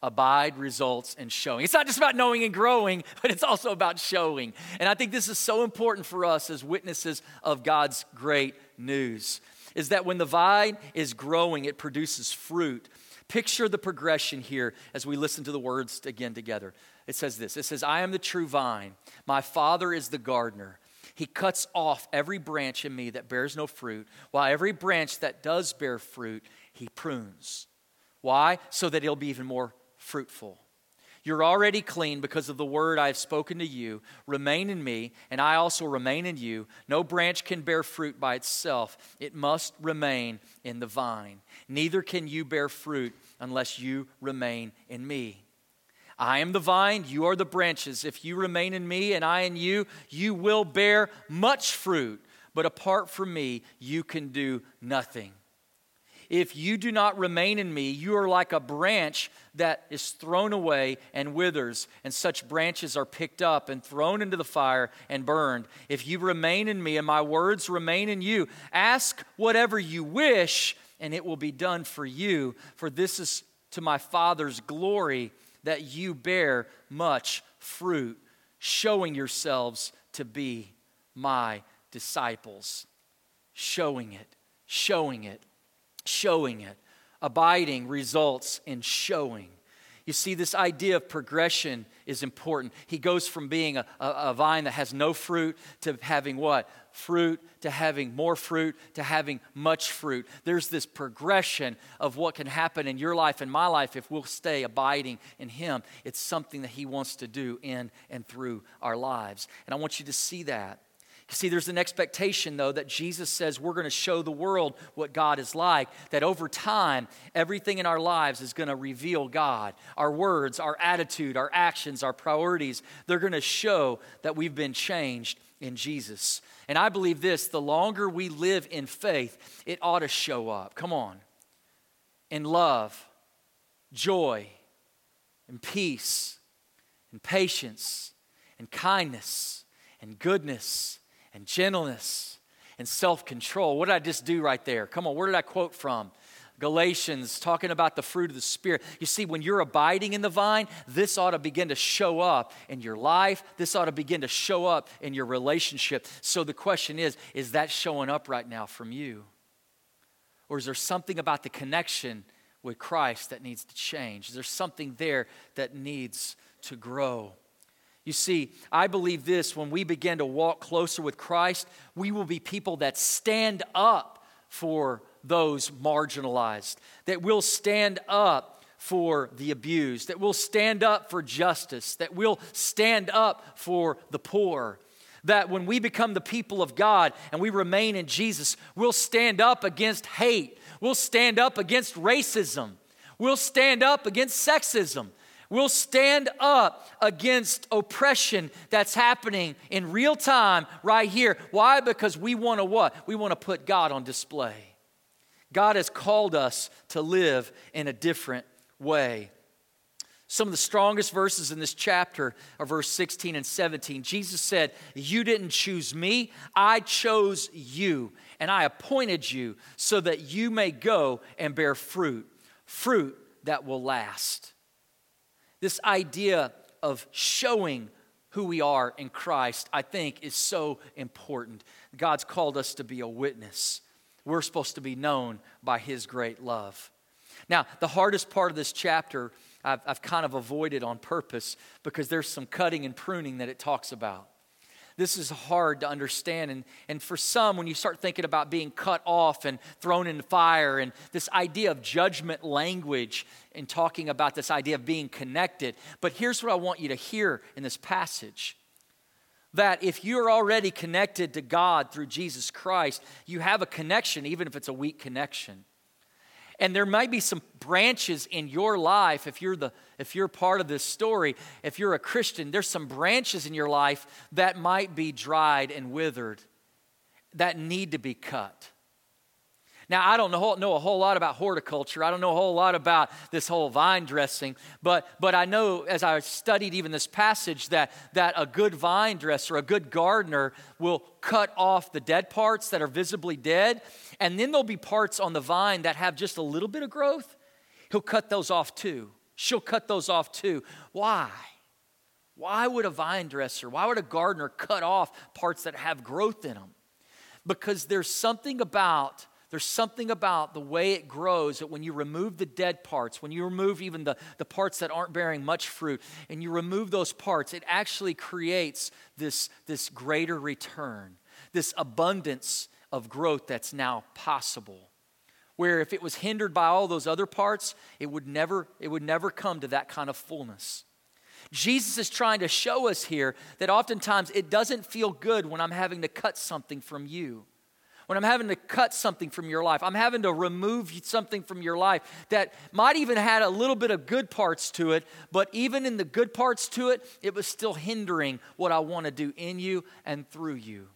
Abide results in showing. It's not just about knowing and growing, but it's also about showing. And I think this is so important for us as witnesses of God's great news is that when the vine is growing, it produces fruit. Picture the progression here as we listen to the words again together. It says this It says, I am the true vine, my Father is the gardener. He cuts off every branch in me that bears no fruit, while every branch that does bear fruit, he prunes. Why? So that it'll be even more fruitful. You're already clean because of the word I have spoken to you. Remain in me, and I also remain in you. No branch can bear fruit by itself, it must remain in the vine. Neither can you bear fruit unless you remain in me. I am the vine, you are the branches. If you remain in me and I in you, you will bear much fruit. But apart from me, you can do nothing. If you do not remain in me, you are like a branch that is thrown away and withers, and such branches are picked up and thrown into the fire and burned. If you remain in me and my words remain in you, ask whatever you wish, and it will be done for you. For this is to my Father's glory that you bear much fruit, showing yourselves to be my disciples. Showing it, showing it showing it. Abiding results in showing. You see, this idea of progression is important. He goes from being a, a, a, vine that has no fruit to having what? Fruit, to having more fruit, to having much fruit. There's this progression of what can happen in your life and my life if we'll stay abiding in Him. It's something that He wants to do in and through our lives. And I want you to see that. See, there's an expectation, though, that Jesus says we're going to show the world what God is like, that over time, everything in our lives is going to reveal God. Our words, our attitude, our actions, our priorities, they're going to show that we've been changed in Jesus. And I believe this the longer we live in faith, it ought to show up. Come on. In love, joy, and peace, and patience, and kindness and goodness and gentleness and self control. What did I just do right there? Come on, where did I quote from? Galatians, talking about the fruit of the Spirit. You see, when you're abiding in the vine, this ought to begin to show up in your life. This ought to begin to show up in your relationship. So the question is is that showing up right now from you? Or is there something about the connection with Christ that needs to change? Is there something there that needs to grow? You see, I believe this when we begin to walk closer with Christ, we will be people that stand up for those marginalized, that will stand up for the abused, that will stand up for justice, that will stand up for the poor. That when we become the people of God and we remain in Jesus, we'll stand up against hate, we'll stand up against racism, we'll stand up against sexism. We'll stand up against oppression that's happening in real time right here. Why? Because we want to what? We want to put God on display. God has called us to live in a different way. Some of the strongest verses in this chapter are verse 16 and 17. Jesus said, You didn't choose me, I chose you, and I appointed you so that you may go and bear fruit, fruit that will last. This idea of showing who we are in Christ, I think, is so important. God's called us to be a witness. We're supposed to be known by His great love. Now, the hardest part of this chapter I've, I've kind of avoided on purpose because there's some cutting and pruning that it talks about. This is hard to understand. And, and for some, when you start thinking about being cut off and thrown in fire, and this idea of judgment language and talking about this idea of being connected. But here's what I want you to hear in this passage that if you're already connected to God through Jesus Christ, you have a connection, even if it's a weak connection. And there might be some branches in your life, if you're, the, if you're part of this story, if you're a Christian, there's some branches in your life that might be dried and withered that need to be cut. Now, I don't know, know, a whole lot about horticulture. I don't know a whole lot about this whole vine dressing, but, but I know as I studied even this passage that, that a good vine dresser, a good gardener, will cut off the dead parts that are visibly dead, and then there'll be parts on the vine that have just a little bit of growth. He'll cut those off too. She'll cut those off too. Why? Why would a vine dresser, why would a gardener cut off parts that have growth in them? Because there's something about there's something about the way it grows that when you remove the dead parts, when you remove even the, the parts that aren't bearing much fruit, and you remove those parts, it actually creates this, this greater return, this abundance of growth that's now possible. Where if it was hindered by all those other parts, it would never, it would never come to that kind of fullness. Jesus is trying to show us here that oftentimes it doesn't feel good when I'm having to cut something from you when I'm having to cut something from your life, I'm having to remove something from your life that might even had a little bit of good parts to it, but even in the good parts to it, it was still hindering what I want to do in you and through you.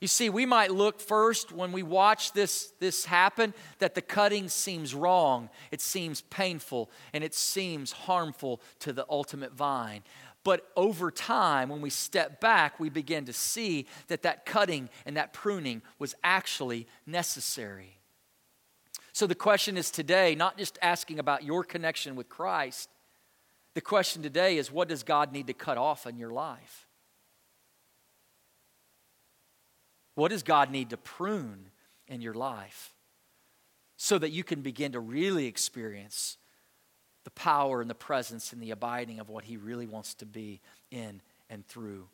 You see, we might look first when we watch this, this happen that the cutting seems wrong, it seems painful, and it seems harmful to the ultimate vine. But over time, when we step back, we begin to see that that cutting and that pruning was actually necessary. So the question is today not just asking about your connection with Christ, the question today is what does God need to cut off in your life? What does God need to prune in your life so that you can begin to really experience the power and the presence and the abiding of what He really wants to be in and through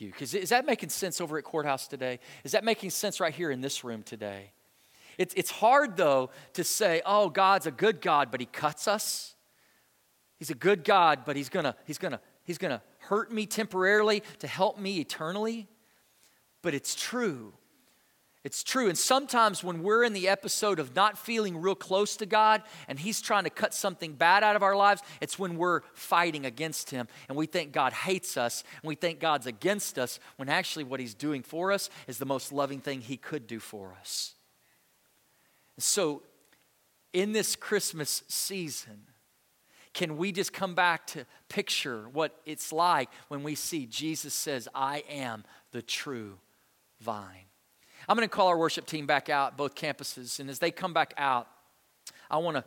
you. Because is that making sense over at Courthouse today? Is that making sense right here in this room today? It's, it's hard, though, to say, oh, God's a good God, but He cuts us. He's a good God, but He's gonna, he's gonna, he's gonna hurt me temporarily to help me eternally. But it's true. It's true. And sometimes when we're in the episode of not feeling real close to God and He's trying to cut something bad out of our lives, it's when we're fighting against Him and we think God hates us and we think God's against us when actually what He's doing for us is the most loving thing He could do for us. So, in this Christmas season, can we just come back to picture what it's like when we see Jesus says, I am the true vine? I'm going to call our worship team back out, both campuses. And as they come back out, I want to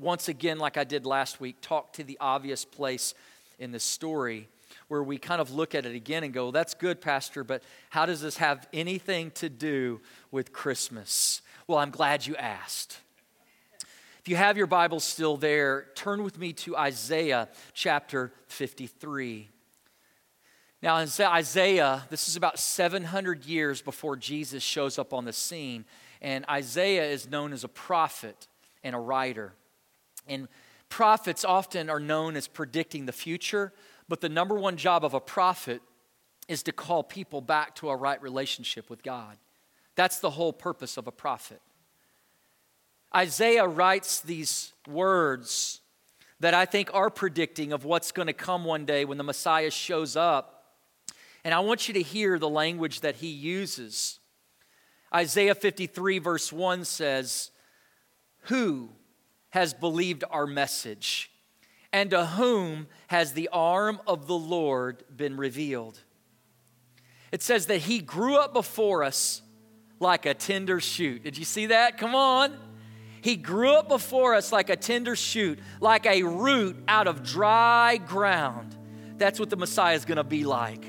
once again, like I did last week, talk to the obvious place in the story where we kind of look at it again and go, well, that's good, Pastor, but how does this have anything to do with Christmas? Well, I'm glad you asked. If you have your Bible still there, turn with me to Isaiah chapter 53. Now, in Isaiah, this is about 700 years before Jesus shows up on the scene, and Isaiah is known as a prophet and a writer. And prophets often are known as predicting the future, but the number one job of a prophet is to call people back to a right relationship with God. That's the whole purpose of a prophet. Isaiah writes these words that I think are predicting of what's going to come one day when the Messiah shows up. And I want you to hear the language that he uses. Isaiah 53, verse 1 says, Who has believed our message? And to whom has the arm of the Lord been revealed? It says that he grew up before us like a tender shoot. Did you see that? Come on. He grew up before us like a tender shoot, like a root out of dry ground. That's what the Messiah is going to be like.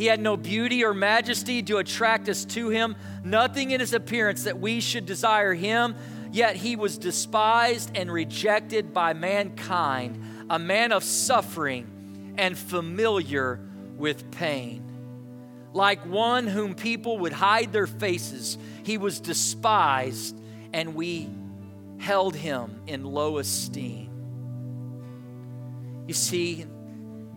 He had no beauty or majesty to attract us to him, nothing in his appearance that we should desire him. Yet he was despised and rejected by mankind, a man of suffering and familiar with pain. Like one whom people would hide their faces, he was despised, and we held him in low esteem. You see,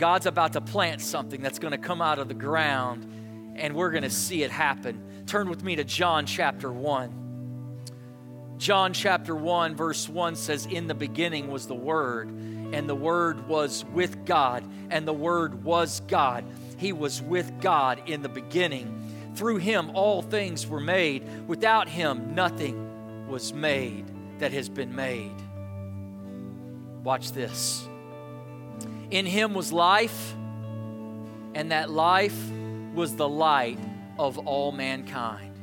God's about to plant something that's going to come out of the ground, and we're going to see it happen. Turn with me to John chapter 1. John chapter 1, verse 1 says, In the beginning was the Word, and the Word was with God, and the Word was God. He was with God in the beginning. Through him, all things were made. Without him, nothing was made that has been made. Watch this. In him was life, and that life was the light of all mankind.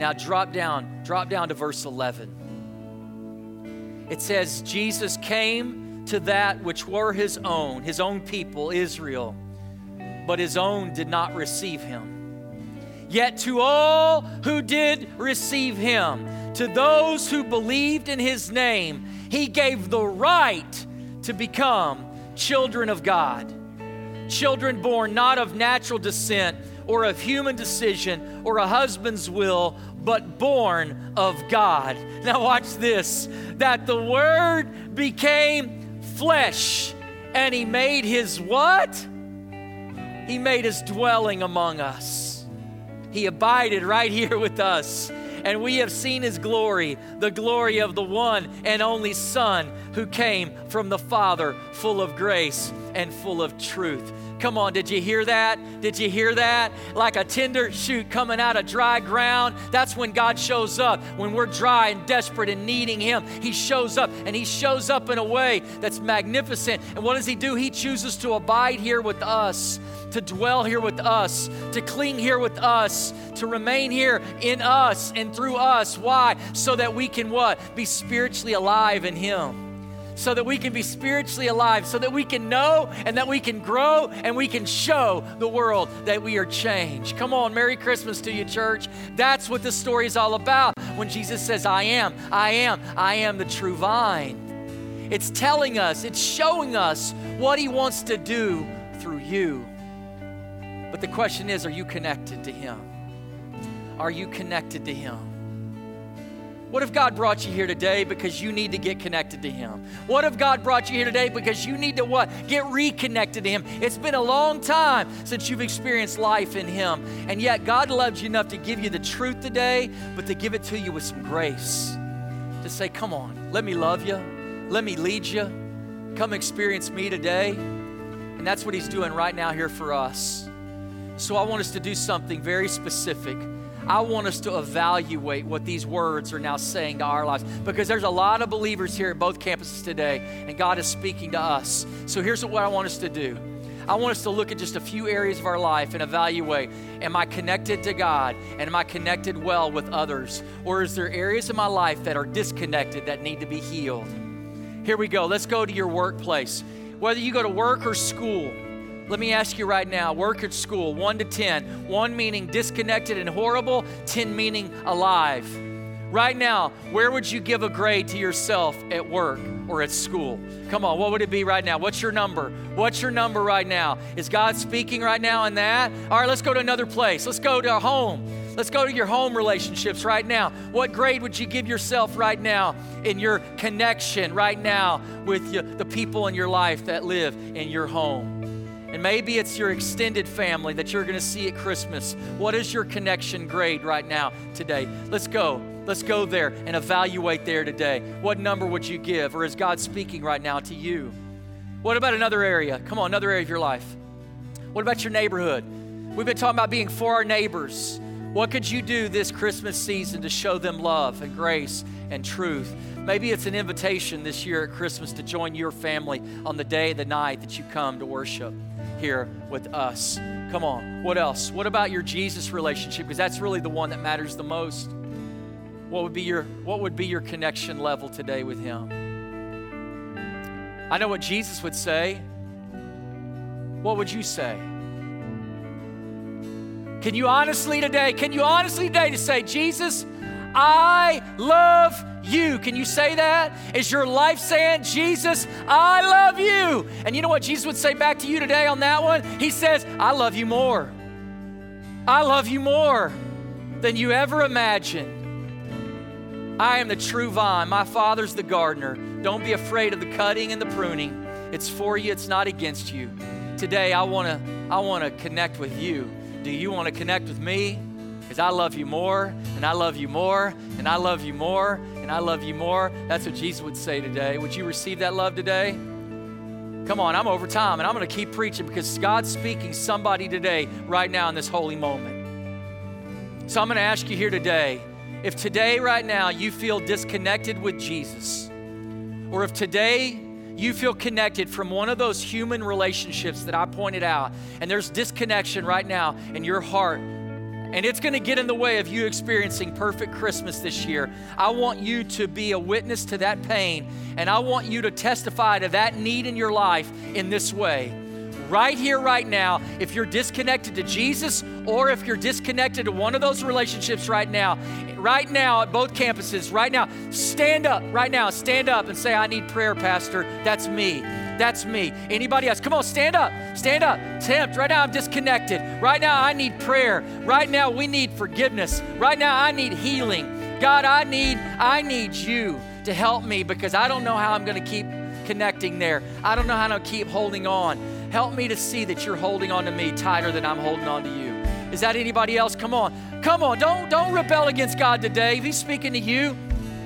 Now drop down, drop down to verse 11. It says, Jesus came to that which were his own, his own people, Israel, but his own did not receive him. Yet to all who did receive him, to those who believed in his name, he gave the right to become children of God. Children born not of natural descent or of human decision or a husband's will, but born of God. Now, watch this that the Word became flesh and He made His what? He made His dwelling among us. He abided right here with us. And we have seen His glory, the glory of the one and only Son who came from the Father, full of grace and full of truth. Come on, did you hear that? Did you hear that? Like a tender shoot coming out of dry ground. That's when God shows up. When we're dry and desperate and needing Him, He shows up and He shows up in a way that's magnificent. And what does He do? He chooses to abide here with us, to dwell here with us, to cling here with us, to remain here in us and through us. Why? So that we can what? Be spiritually alive in Him so that we can be spiritually alive, so that we can know and that we can grow and we can show the world that we are changed. Come on, Merry Christmas to you, church. That's what this story is all about when Jesus says, I am, I am, I am the true vine. It's telling us, it's showing us what He wants to do through you. But the question is, are you connected to Him? Are you connected to Him? What if God brought you here today because you need to get connected to Him? What if God brought you here today because you need to what? Get reconnected to Him. It's been a long time since you've experienced life in Him. And yet God loves you enough to give you the truth today, but to give it to you with some grace. To say, come on, let me love you. Let me lead you. Come experience me today. And that's what He's doing right now here for us. So I want us to do something very specific. I want us to evaluate what these words are now saying to our lives because there's a lot of believers here at both campuses today, and God is speaking to us. So here's what I want us to do. I want us to look at just a few areas of our life and evaluate Am I connected to God? And am I connected well with others? Or is there areas of my life that are disconnected that need to be healed? Here we go. Let's go to your workplace. Whether you go to work or school, let me ask you right now work at school, 1 to 10. 1 meaning disconnected and horrible, 10 meaning alive. Right now, where would you give a grade to yourself at work or at school? Come on, what would it be right now? What's your number? What's your number right now? Is God speaking right now in that? All right, let's go to another place. Let's go to home. Let's go to your home relationships right now. What grade would you give yourself right now in your connection right now with you, the people in your life that live in your home? And maybe it's your extended family that you're going to see at Christmas. What is your connection grade right now today? Let's go. Let's go there and evaluate there today. What number would you give? Or is God speaking right now to you? What about another area? Come on, another area of your life. What about your neighborhood? We've been talking about being for our neighbors. What could you do this Christmas season to show them love and grace and truth? Maybe it's an invitation this year at Christmas to join your family on the day, the night that you come to worship here with us. Come on. What else? What about your Jesus relationship? Because that's really the one that matters the most. What would be your what would be your connection level today with him? I know what Jesus would say. What would you say? Can you honestly today, can you honestly today to say, Jesus, I love you. Can you say that? Is your life saying, Jesus, I love you? And you know what Jesus would say back to you today on that one? He says, I love you more. I love you more than you ever imagined. I am the true vine. My Father's the gardener. Don't be afraid of the cutting and the pruning. It's for you, it's not against you. Today, I want to I want to connect with you. Do you want to connect with me? Because I love you more, and I love you more, and I love you more, and I love you more. That's what Jesus would say today. Would you receive that love today? Come on, I'm over time, and I'm going to keep preaching because God's speaking somebody today, right now, in this holy moment. So I'm going to ask you here today if today, right now, you feel disconnected with Jesus, or if today you feel connected from one of those human relationships that I pointed out, and there's disconnection right now in your heart and it's going to get in the way of you experiencing perfect Christmas this year. I want you to be a witness to that pain, and I want you to testify to that need in your life in this way. Right here, right now, if you're disconnected to Jesus or if you're disconnected to one of those relationships right now, right now at both campuses, right now, stand up, right now, stand up and say, I need prayer, Pastor. That's me. That's me. Anybody else? Come on, stand up. Stand up. Tempt. Right now, I'm disconnected. Right now, I need prayer. Right now, we need forgiveness. Right now, I need healing. God, I need, I need you to help me because I don't know how I'm going to keep connecting there. I don't know how to keep holding on. Help me to see that you're holding on to me tighter than I'm holding on to you. Is that anybody else? Come on. Come on. Don't don't rebel against God today. If he's speaking to you,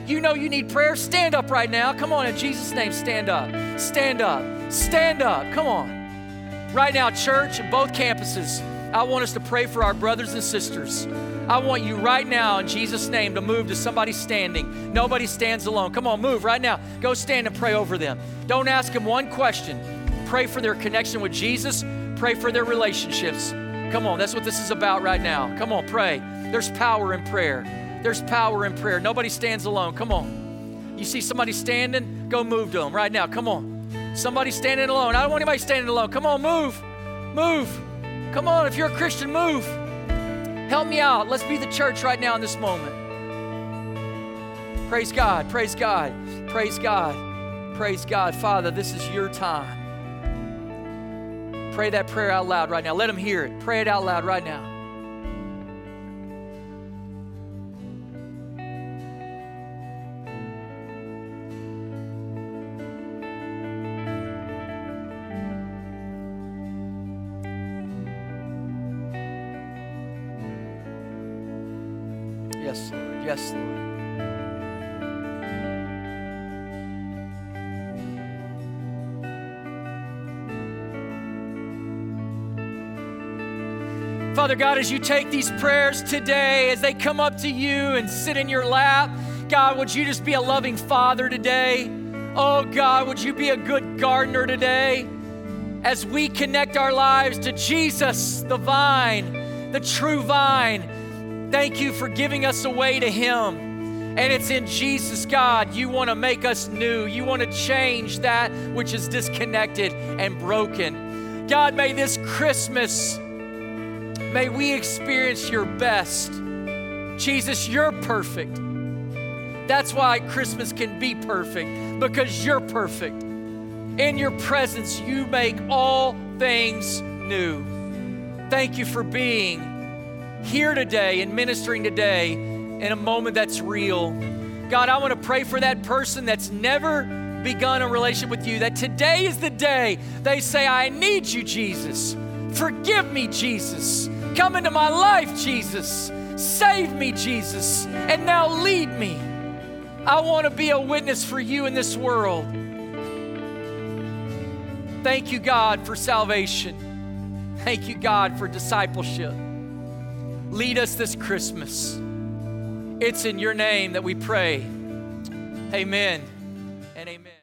you know you need prayer, stand up right now. Come on, in Jesus' name, stand up. Stand up. Stand up. Come on. Right now, church, both campuses, I want us to pray for our brothers and sisters. I want you right now, in Jesus' name, to move to somebody standing. Nobody stands alone. Come on, move right now. Go stand and pray over them. Don't ask them one question. Pray for their connection with Jesus, pray for their relationships. Come on, that's what this is about right now. Come on, pray. There's power in prayer. There's power in prayer. Nobody stands alone. Come on. You see somebody standing? Go move to them right now. Come on. Somebody standing alone. I don't want anybody standing alone. Come on, move. Move. Come on. If you're a Christian, move. Help me out. Let's be the church right now in this moment. Praise God. Praise God. Praise God. Praise God. Father, this is your time. Pray that prayer out loud right now. Let them hear it. Pray it out loud right now. Yes, Lord. Father God, as you take these prayers today, as they come up to you and sit in your lap, God, would you just be a loving father today? Oh God, would you be a good gardener today? As we connect our lives to Jesus, the vine, the true vine, thank you for giving us away to Him. And it's in Jesus, God, you want to make us new. You want to change that which is disconnected and broken. God, may this Christmas, may we experience your best. Jesus, you're perfect. That's why Christmas can be perfect, because you're perfect. In your presence, you make all things new. Thank you for being here today and ministering today in a moment that's real. God, I want to pray for that person that's never begun a relationship with you, that today is the day they say, I need you, Jesus. Forgive me, Jesus. Come into my life, Jesus. Save me, Jesus. And now lead me. I want to be a witness for you in this world. Thank you, God, for salvation. Thank you, God, for discipleship. Lead us this Christmas. It's in your name that we pray. Amen and amen.